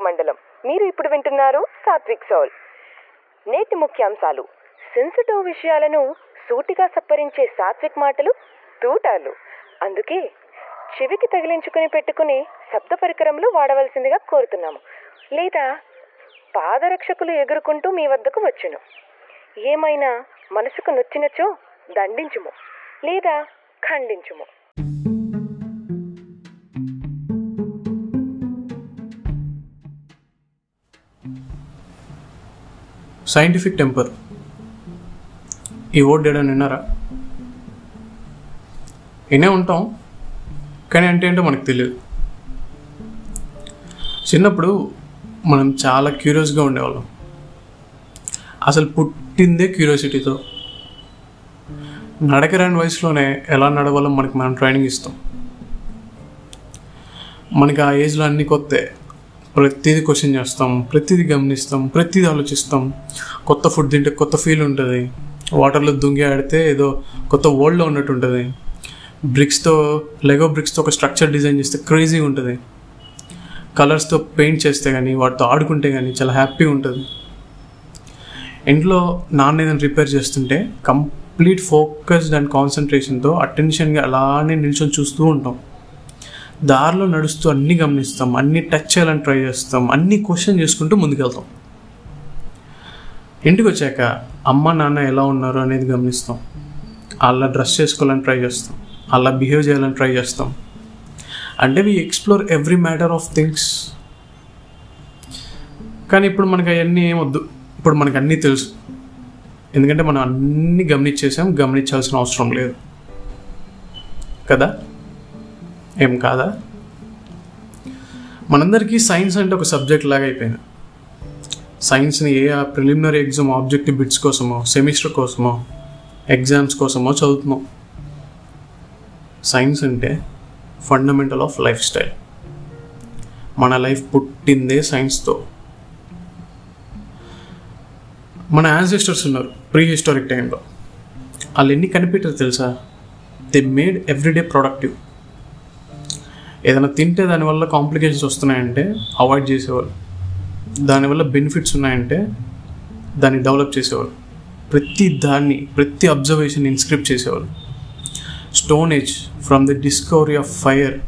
మండలం మీరు ఇప్పుడు వింటున్నారు సాత్విక్ సౌల్. నేటి ముఖ్యాంశాలు. సెన్సిటివ్ విషయాలను సూటిగా సప్పరించే సాత్విక్ మాటలు తూటాలు. అందుకే చెవికి తగిలించుకుని పెట్టుకునే శబ్ద పరికరములు వాడవలసిందిగా కోరుతున్నాము. లేదా పాదరక్షకులు ఎగురుకుంటూ మీ వద్దకు వచ్చును. ఏమైనా మనసుకు నొచ్చినచో దండించుము. లేదా ఖండించుము. సైంటిఫిక్ టెంపర్ ఈ ఓట్ డేడా విన్నారా వినే ఉంటాం కానీ అంటే ఏంటో మనకు తెలియదు చిన్నప్పుడు మనం చాలా క్యూరియస్గా ఉండేవాళ్ళం. అసలు పుట్టిందే క్యూరియాసిటీతో. నడకరాని వయసులోనే ఎలా నడవాలో మనకి మనం ట్రైనింగ్ ఇస్తాం. మనకి ఆ ఏజ్లో అన్ని కొత్తే. ప్రతిదీ క్వశ్చన్ చేస్తాం ప్రతిదీ గమనిస్తాం ప్రతిదీ ఆలోచిస్తాం. కొత్త ఫుడ్ తింటే కొత్త ఫీల్ ఉంటుంది. వాటర్లో దుంగి ఆడితే ఏదో కొత్త వరల్డ్లో ఉన్నట్టు ఉంటుంది. బ్రిక్స్తో లెగో బ్రిక్స్తో ఒక స్ట్రక్చర్ డిజైన్ చేస్తే క్రేజీ ఉంటుంది. కలర్స్తో పెయింట్ చేస్తే కానీ వాటితో ఆడుకుంటే కానీ చాలా హ్యాపీగా ఉంటుంది. ఇంట్లో నాన్న ఏదైనా రిపేర్ చేస్తుంటే కంప్లీట్ ఫోకస్డ్ అండ్ కాన్సన్ట్రేషన్తో అటెన్షన్గా అలానే నిల్చొని చూస్తూ ఉంటాం. దారిలో నడుస్తూ అన్నీ గమనిస్తాం అన్నీ టచ్ చేయాలని ట్రై చేస్తాం అన్నీ క్వశ్చన్ చేసుకుంటూ ముందుకెళ్తాం. ఇంటికి వచ్చాక అమ్మ నాన్న ఎలా ఉన్నారు అనేది గమనిస్తాం. అలా డ్రెస్ చేసుకోవాలని ట్రై చేస్తాం అలా బిహేవ్ చేయాలని ట్రై చేస్తాం. అంటే we explore every matter of things కానీ ఇప్పుడు మనకి అవన్నీ ఏమొద్దు ఇప్పుడు మనకు అన్నీ తెలుసు. ఎందుకంటే మనం అన్నీ గమనించేసాం గమనించాల్సిన అవసరం లేదు. కదా? ఏం కాదా? మనందరికీ సైన్స్ అంటే ఒక సబ్జెక్ట్ లాగా అయిపోయింది. సైన్స్ని ఏ ప్రిలిమినరీ ఎగ్జామ్ ఆబ్జెక్టివ్ బిట్స్ కోసమో సెమిస్టర్ కోసమో ఎగ్జామ్స్ కోసమో చదువుతున్నాం. సైన్స్ అంటే ఫండమెంటల్ ఆఫ్ లైఫ్ స్టైల్. మన లైఫ్ పుట్టిందే సైన్స్తో. మన యాన్సిస్టర్స్ ఉన్నారు ప్రీ హిస్టారిక్ టైంలో వాళ్ళు ఎన్ని కనిపెట్టారు తెలుసా? దే మేడ్ ఎవ్రీడే ప్రొడక్టివ్ ఏదైనా తింటే దానివల్ల కాంప్లికేషన్స్ వస్తున్నాయంటే అవాయిడ్ చేసేవాళ్ళు. దానివల్ల బెనిఫిట్స్ ఉన్నాయంటే దాన్ని డెవలప్ చేసేవాళ్ళు. ప్రతి దాన్ని ప్రతి అబ్జర్వేషన్ ఇన్స్క్రిప్ట్ చేసేవాళ్ళు. Stone age from the discovery of fire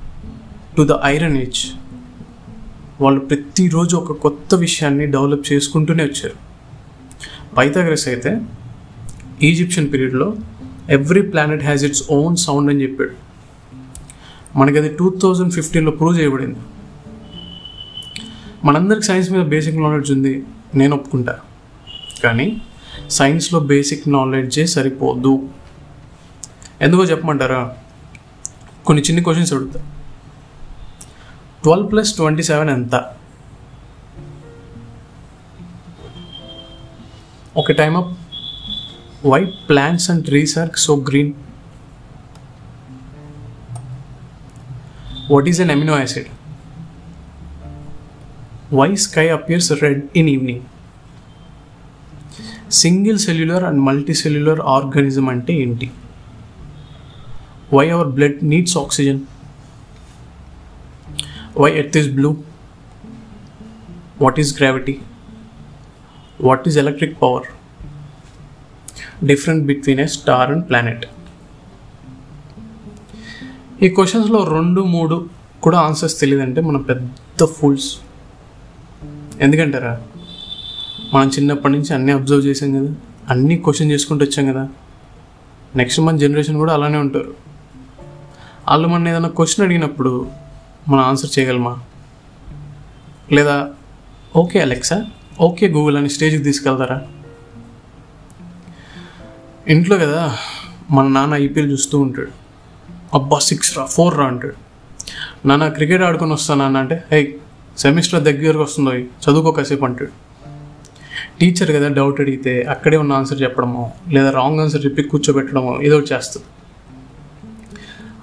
to the iron age వాళ్ళు ప్రతిరోజు ఒక కొత్త విషయాన్ని డెవలప్ చేసుకుంటూనే వచ్చారు. పైథాగ్రస్ అయితే ఈజిప్షియన్ పీరియడ్లో every planet has its own sound అని చెప్పాడు. మనకి అది టూ థౌజండ్ ఫిఫ్టీన్లో ప్రూవ్ చేయబడింది. మనందరికి సైన్స్ మీద బేసిక్ నాలెడ్జ్ ఉంది నేను ఒప్పుకుంటా. కానీ సైన్స్లో బేసిక్ నాలెడ్జే సరిపోదు. ఎందుకో చెప్పమంటారా? కొన్ని చిన్న క్వశ్చన్స్ అడుగుతా. ట్వెల్వ్ ప్లస్ ట్వంటీ సెవెన్ ఎంత? ఒక time up why plants and trees are so green what is an amino acid why sky appears red in evening single cellular and multi cellular organism అంటే ఏంటి why our blood needs oxygen why earth is blue what is gravity what is electric power different between a star and planet ఈ క్వశ్చన్స్లో రెండు మూడు కూడా answers తెలియదంటే మనం పెద్ద fools ఎందుకంటారా? మనం చిన్నప్పటి నుంచి అన్నీ అబ్జర్వ్ చేసాం కదా అన్నీ క్వశ్చన్ చేసుకుంటూ వచ్చాం కదా. నెక్స్ట్ మన జనరేషన్ కూడా అలానే ఉంటారు. వాళ్ళు మన ఏదైనా క్వశ్చన్ అడిగినప్పుడు మనం ఆన్సర్ చేయగలమా? లేదా ఓకే అలెక్సా ఓకే గూగుల్ అని స్టేజ్కి తీసుకెళ్తారా? ఇంట్లో కదా మన నాన్న ఐపీఎల్ చూస్తూ ఉంటాడు. అబ్బా సిక్స్ రా ఫోర్ రా అంటాడు. నాన్న క్రికెట్ ఆడుకొని వస్తాను నాన్న అంటే హై సెమిస్టర్ దగ్గరకు వస్తుందో చదువుకో కాసేపు అంటాడు. టీచర్ కదా డౌట్ అడిగితే అక్కడే ఉన్న ఆన్సర్ చెప్పడమో లేదా రాంగ్ ఆన్సర్ చెప్పి కూర్చోబెట్టడమో ఏదో ఒకటి చేస్తుంది.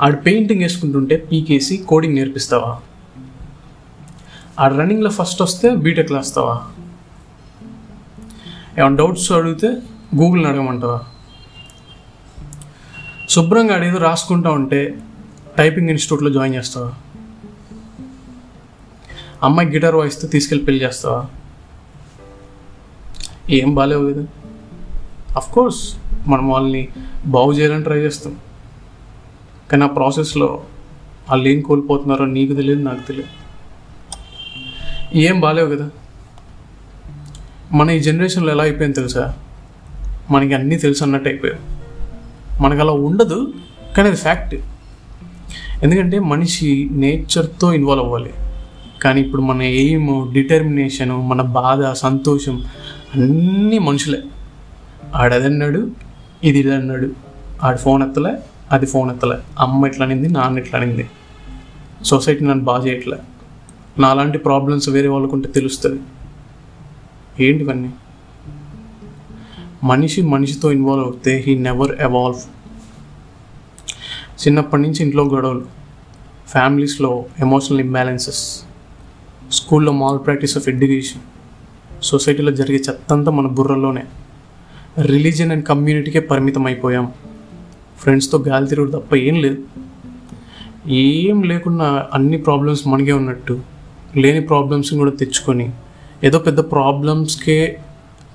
ఆడు పెయింటింగ్ వేసుకుంటుంటే పీకేసి కోడింగ్ నేర్పిస్తావా? ఆడు రన్నింగ్లో ఫస్ట్ వస్తే బీటెక్లో వస్తావా? ఏమైనా డౌట్స్ అడిగితే గూగుల్ని అడగమంటావా? శుభ్రంగా అడిగి రాసుకుంటా ఉంటే టైపింగ్ ఇన్స్టిట్యూట్లో జాయిన్ చేస్తావా? అమ్మాయి గిటార్ వాయిస్తే తీసుకెళ్ళి పెళ్ళి చేస్తావా? ఏం బాగాలేవు కదా. అఫ్ కోర్స్ మనం వాళ్ళని బాగు చేయాలని ట్రై చేస్తాం. కానీ ఆ ప్రాసెస్లో వాళ్ళు ఏం కోల్పోతున్నారో నీకు తెలియదు నాకు తెలియదు. ఏం బాగాలేవు కదా. మన ఈ జనరేషన్లో ఎలా అయిపోయింది తెలుసా? మనకి అన్నీ తెలుసు అన్నట్టు అయిపోయాయి మనకు అలా ఉండదు కానీ అది ఫ్యాక్ట్ ఎందుకంటే మనిషి నేచర్తో ఇన్వాల్వ్ అవ్వాలి. కానీ ఇప్పుడు మన ఎయిమ్ డిటర్మినేషను మన బాధ సంతోషం అన్నీ మనుషులే. ఆడదన్నాడు ఇది ఇది అన్నాడు. ఆడు ఫోన్ ఎత్తలే అది ఫోన్ ఎత్తలే. అమ్మ ఎట్లా అనింది నాన్న ఎట్లా అనింది. సొసైటీ నన్ను బాగా చేయట్లే. నాలాంటి ప్రాబ్లమ్స్ వేరే వాళ్ళకుంటే తెలుస్తుంది. ఏంటివన్నీ? మనిషి మనిషితో ఇన్వాల్వ్ అవుతే హీ నెవర్ ఎవాల్వ్ చిన్నప్పటి నుంచి ఇంట్లో గొడవలు ఫ్యామిలీస్లో ఎమోషనల్ ఇంబ్యాలెన్సెస్ స్కూల్లో మాల్ ప్రాక్టీస్ ఆఫ్ ఎడ్యుకేషన్ సొసైటీలో జరిగే చెత్తంతా మన బుర్రలోనే. రిలీజియన్ అండ్ కమ్యూనిటీకే పరిమితం అయిపోయాం. ఫ్రెండ్స్తో గాలి తిరుగుడు తప్ప ఏం లేదు. ఏం లేకుండా అన్ని ప్రాబ్లమ్స్ మనకే ఉన్నట్టు లేని ప్రాబ్లమ్స్ని కూడా తెచ్చుకొని ఏదో పెద్ద ప్రాబ్లమ్స్కే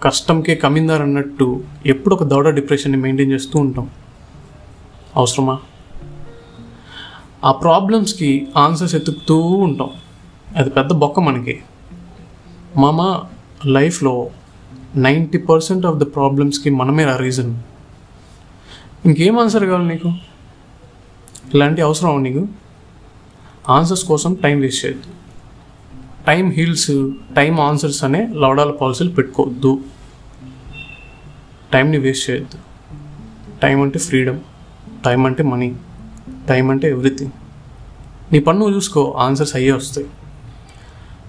కష్టంకే కమిందార్ అన్నట్టు ఎప్పుడు ఒక దౌడ డిప్రెషన్ని మెయింటైన్ చేస్తూ ఉంటాం. అవసరమా? ఆ ప్రాబ్లమ్స్కి ఆన్సర్స్ ఎతుకుతూ ఉంటాం. అది పెద్ద బొక్క మనకి. మామ లైఫ్లో నైంటీ పర్సెంట్ ఆఫ్ ద ప్రాబ్లమ్స్కి మనమే ఆ రీజన్. ఇంకేం ఆన్సర్ కావాలి నీకు? ఇలాంటి అవసరం నీకు? ఆన్సర్స్ కోసం టైం వేస్ట్ చేయొద్దు. టైం హీల్స్ టైం ఆన్సర్స్ అనే లవడాల పాలసీలు పెట్టుకోవద్దు. టైంని వేస్ట్ చేయొద్దు. టైం అంటే ఫ్రీడమ్. టైం అంటే మనీ. టైం అంటే ఎవ్రీథింగ్. నీ పన్ను చూసుకో ఆన్సర్స్ అయ్యే వస్తాయి.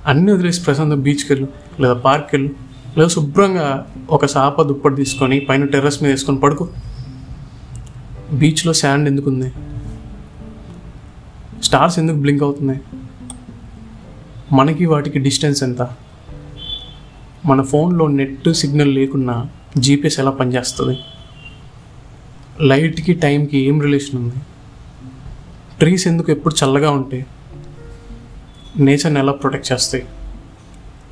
అన్నీ వదిలేసి ప్రశాంతం బీచ్కి వెళ్ళు లేదా పార్క్కి వెళ్ళు లేదా శుభ్రంగా ఒక సాప దుప్పటి తీసుకొని పైన టెర్రస్ మీద వేసుకొని పడుకో. బీచ్లో శాండ్ ఎందుకు ఉంది స్టార్స్ ఎందుకు బ్లింక్ అవుతున్నాయి? మనకి వాటికి డిస్టెన్స్ ఎంత? మన ఫోన్లో నెట్ సిగ్నల్ లేకున్నా జీపీఎస్ ఎలా పనిచేస్తుంది? లైట్కి టైంకి ఏం రిలేషన్ ఉంది? ట్రీస్ ఎందుకు ఎప్పుడు చల్లగా ఉంటాయి నేచర్ని ఎలా ప్రొటెక్ట్ చేస్తాయి?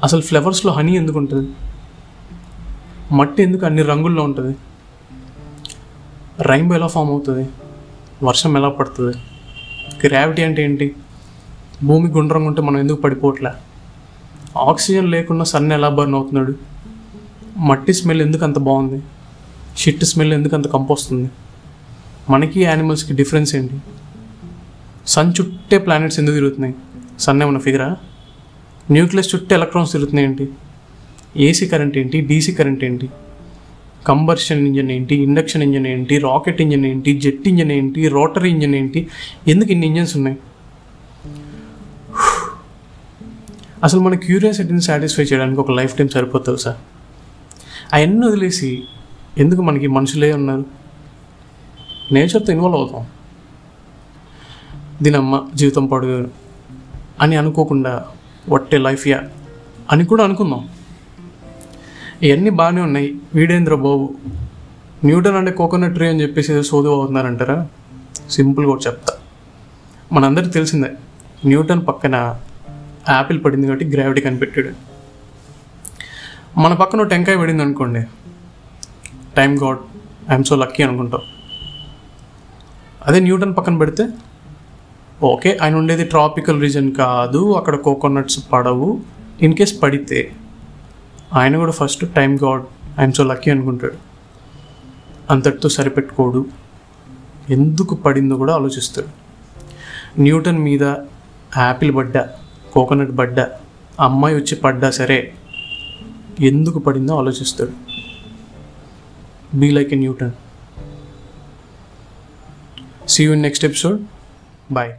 అసలు ఫ్లవర్స్లో హనీ ఎందుకు ఉంటుంది? మట్టి ఎందుకు అన్ని రంగుల్లో ఉంటుంది? రైన్బో ఎలా ఫామ్ అవుతుంది? వర్షం ఎలా పడుతుంది? గ్రావిటీ అంటే ఏంటి? భూమి గుండ్రంగా ఉంటే మనం ఎందుకు పడిపోవట్లే? ఆక్సిజన్ లేకుండా సన్ ఎలా బర్న్ అవుతున్నాడు? మట్టి స్మెల్ ఎందుకు అంత బాగుంది? షిట్ స్మెల్ ఎందుకు అంత కంపొస్తుంది మనకి యానిమల్స్కి డిఫరెన్స్ ఏంటి? సన్ చుట్టే ప్లానెట్స్ ఎందుకు తిరుగుతున్నాయి? సన్ ఏమన్నా ఫిగరా? న్యూక్లియస్ చుట్టే ఎలక్ట్రాన్స్ తిరుగుతున్నాయి ఏంటి? ఏసీ కరెంట్ ఏంటి? డీసీ కరెంట్ ఏంటి? కంబర్షన్ ఇంజన్ ఏంటి? ఇండక్షన్ ఇంజన్ ఏంటి? రాకెట్ ఇంజన్ ఏంటి? జెట్ ఇంజన్ ఏంటి? రోటరీ ఇంజన్ ఏంటి? ఎందుకు ఇన్ని ఇంజన్స్ ఉన్నాయి? అసలు మన క్యూరియాసిటీని సాటిస్ఫై చేయడానికి ఒక లైఫ్ టైం సరిపోతుంది సార్. అవన్నీ వదిలేసి ఎందుకు మనకి మనుషులే ఉన్నారు? నేచర్తో ఇన్వాల్వ్ అవుతాం. దీనమ్మ జీవితం పొడుగు అని అనుకోకుండా వట్టే లైఫ్ యా అని కూడా అనుకుందాం. ఇవన్నీ బాగానే ఉన్నాయి. వీడేంద్ర బాబు న్యూటన్ అంటే కోకోనట్ ట్రీ అని చెప్పేసి ఏదో సోదు అవుతున్నారంటారా? సింపుల్గా చెప్తా. మనందరికి తెలిసిందే న్యూటన్ పక్కన యాపిల్ పడింది కాబట్టి గ్రావిటీ కనిపెట్టాడు. మన పక్కన టెంకాయ పడింది అనుకోండి. Time god I'm so lucky అనుకుంటాం. అదే న్యూటన్ పక్కన పెడితే ఓకే ఆయన ఉండేది ట్రాపికల్ రీజన్ కాదు అక్కడ కోకోనట్స్ పడవు. ఇన్ కేస్ పడితే ఆయన కూడా first time god I'm so lucky అనుకుంటాడు. అంతటితో సరిపెట్టుకోడు. ఎందుకు పడిందో కూడా ఆలోచిస్తాడు. న్యూటన్ మీద యాపిల్ పడ్డా కోకోనట్ పడ్డా అమ్మాయి వచ్చి పడ్డా సరే ఎందుకు పడిందో ఆలోచిస్తాడు. Be like a Newton. See you next episode. Bye.